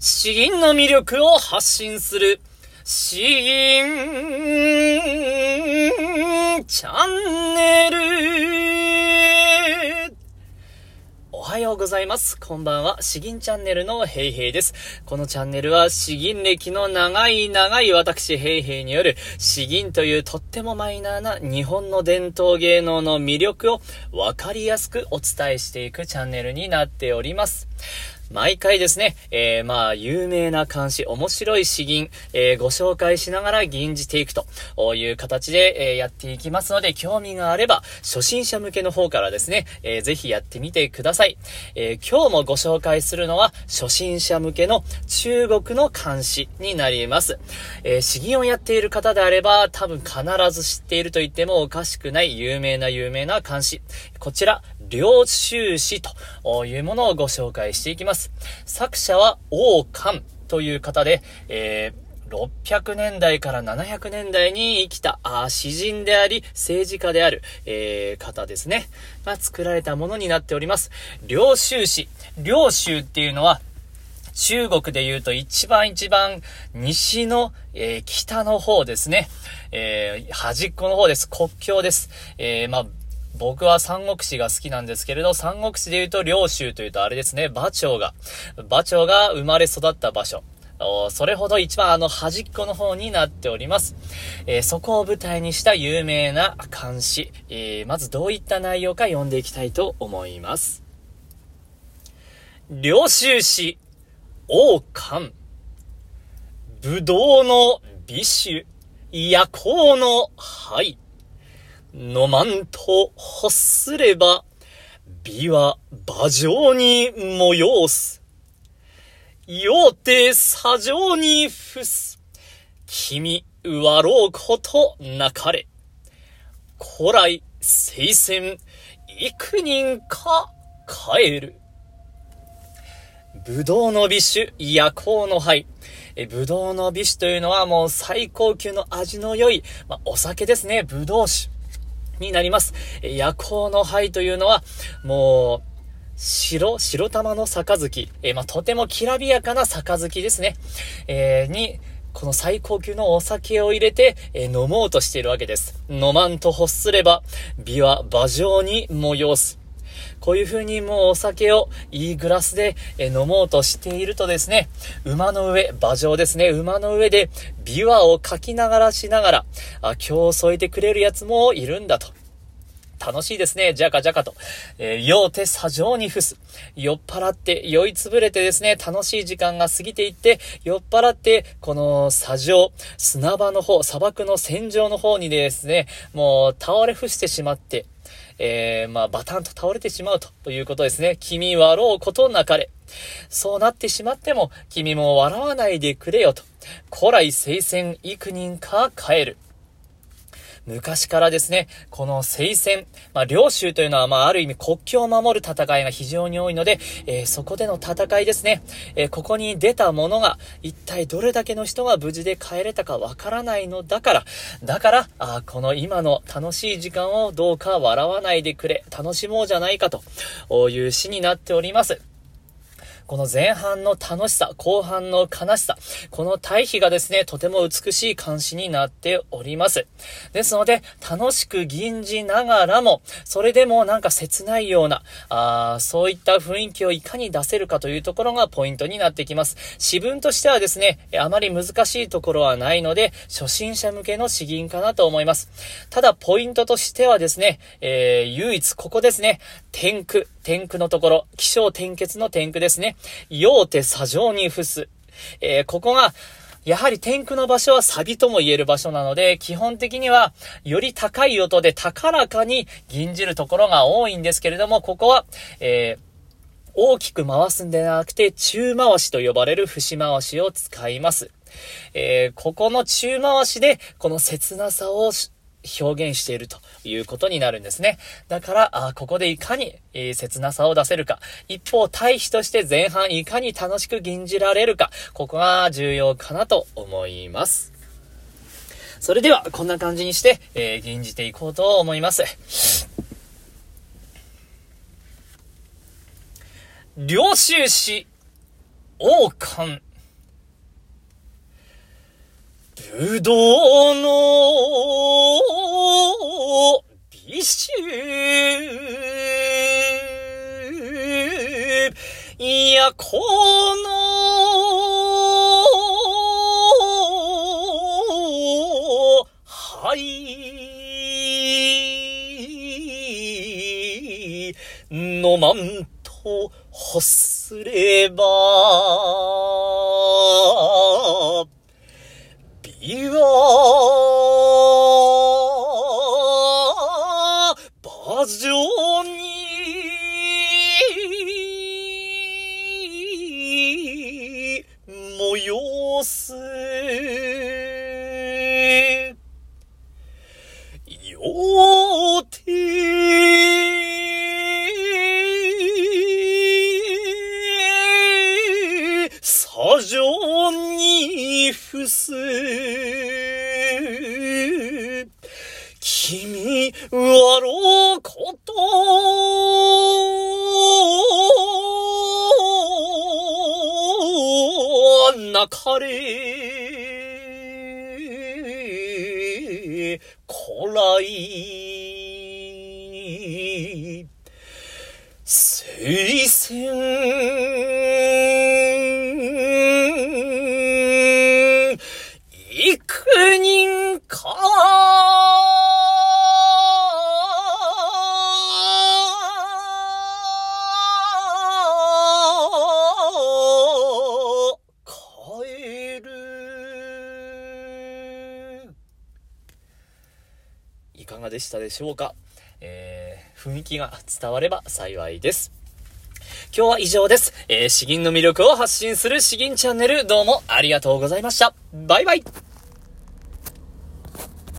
詩吟の魅力を発信する、詩吟チャンネル。おはようございます。こんばんは。詩吟チャンネルのヘイヘイです。このチャンネルは詩吟歴の長い長い私ヘイヘイによる詩吟というとってもマイナーな日本の伝統芸能の魅力をわかりやすくお伝えしていくチャンネルになっております。毎回ですね、えー、まあ、有名な漢詩、面白い詩吟、えー、ご紹介しながら吟じていくという形で、えー、やっていきますので、興味があれば、初心者向けの方からですね、えー、ぜひやってみてください。えー、今日もご紹介するのは、初心者向けの中国の漢詩になります。えー、詩吟をやっている方であれば、多分必ず知っていると言ってもおかしくない有名な有名な漢詩。こちら、領収詩というものをご紹介していきます。作者は王冠という方で、えー、600年代から700年代に生きた、あ詩人であり、政治家である、えー、方ですね。が作られたものになっております。領収詩。領州っていうのは、中国で言うと一番一番西の、えー、北の方ですね。えー、端っこの方です。国境です。え、まあ、僕は三国志が好きなんですけれど、三国志で言うと領州というとあれですね、馬長が、馬長が生まれ育った場所。それほど一番あの端っこの方になっております。えー、そこを舞台にした有名な漢詩。えー、まずどういった内容か読んでいきたいと思います。領収詩、王冠。武道の美酒、夜行の灰。飲まんと欲すれば、美は馬上に催す。ようて砂上に伏す。君、わろうことなかれ。古来、聖戦、幾人か帰る。ぶどうの美酒、夜行の灰。え、ぶどうの美酒というのはもう最高級の味の良い、まあ、お酒ですね、ぶどう酒。になります。夜行の灰というのは、もう、白、白玉の杯、えー、まあ、とてもきらびやかな杯ですね。えー、に、この最高級のお酒を入れて、えー、飲もうとしているわけです。飲まんと欲すれば、美は馬上に催す。こういう風にもうお酒をいいグラスで飲もうとしているとですね、馬の上、馬上ですね、馬の上で琵琶をかきながらしながら、あ、今日添えてくれるやつもいるんだと。楽しいですね。じゃかじゃかと。えー、酔うて砂上に伏す。酔っ払って、酔いつぶれてですね、楽しい時間が過ぎていって、酔っ払って、この砂上、砂場の方、砂漠の戦場の方にですね、もう倒れ伏してしまって、えー、まあ、バタンと倒れてしまうということですね。君笑うことなかれ。そうなってしまっても、君も笑わないでくれよと。古来聖戦幾人か帰る。昔からですね、この聖戦、まあ、領州というのは、まあ、ある意味国境を守る戦いが非常に多いので、えー、そこでの戦いですね、えー、ここに出たものが、一体どれだけの人が無事で帰れたかわからないのだから、だから、あこの今の楽しい時間をどうか笑わないでくれ、楽しもうじゃないかという詩になっております。この前半の楽しさ、後半の悲しさ、この対比がですね、とても美しい監視になっております。ですので、楽しく吟じながらも、それでもなんか切ないような、あそういった雰囲気をいかに出せるかというところがポイントになってきます。詩文としてはですね、あまり難しいところはないので、初心者向けの詩吟かなと思います。ただ、ポイントとしてはですね、えー、唯一ここですね、天空、天空のところ、気象転結の天空ですね。用手砂上に伏す。えー、ここが、やはり天空の場所はサビとも言える場所なので、基本的には、より高い音で高らかに吟じるところが多いんですけれども、ここは、えー大きく回すんでなくて、中回しと呼ばれる節回しを使います。えー、ここの中回しで、この切なさを表現しているということになるんですね。だから、あここでいかに、えー、切なさを出せるか。一方、対比として前半いかに楽しく吟じられるか。ここが重要かなと思います。それでは、こんな感じにして、えー、吟じていこうと思います。領収詩、王冠。ぶどうのや、この、はい飲まんと欲すれば、美は、馬上よせ。よて、さじょにふせ。君はろうことなかれ、こらい、聖戦、でしたでしょうか？えー、雰囲気が伝われば幸いです。今日は以上です。えー、詩吟の魅力を発信する詩吟チャンネル、どうもありがとうございました。バイバイ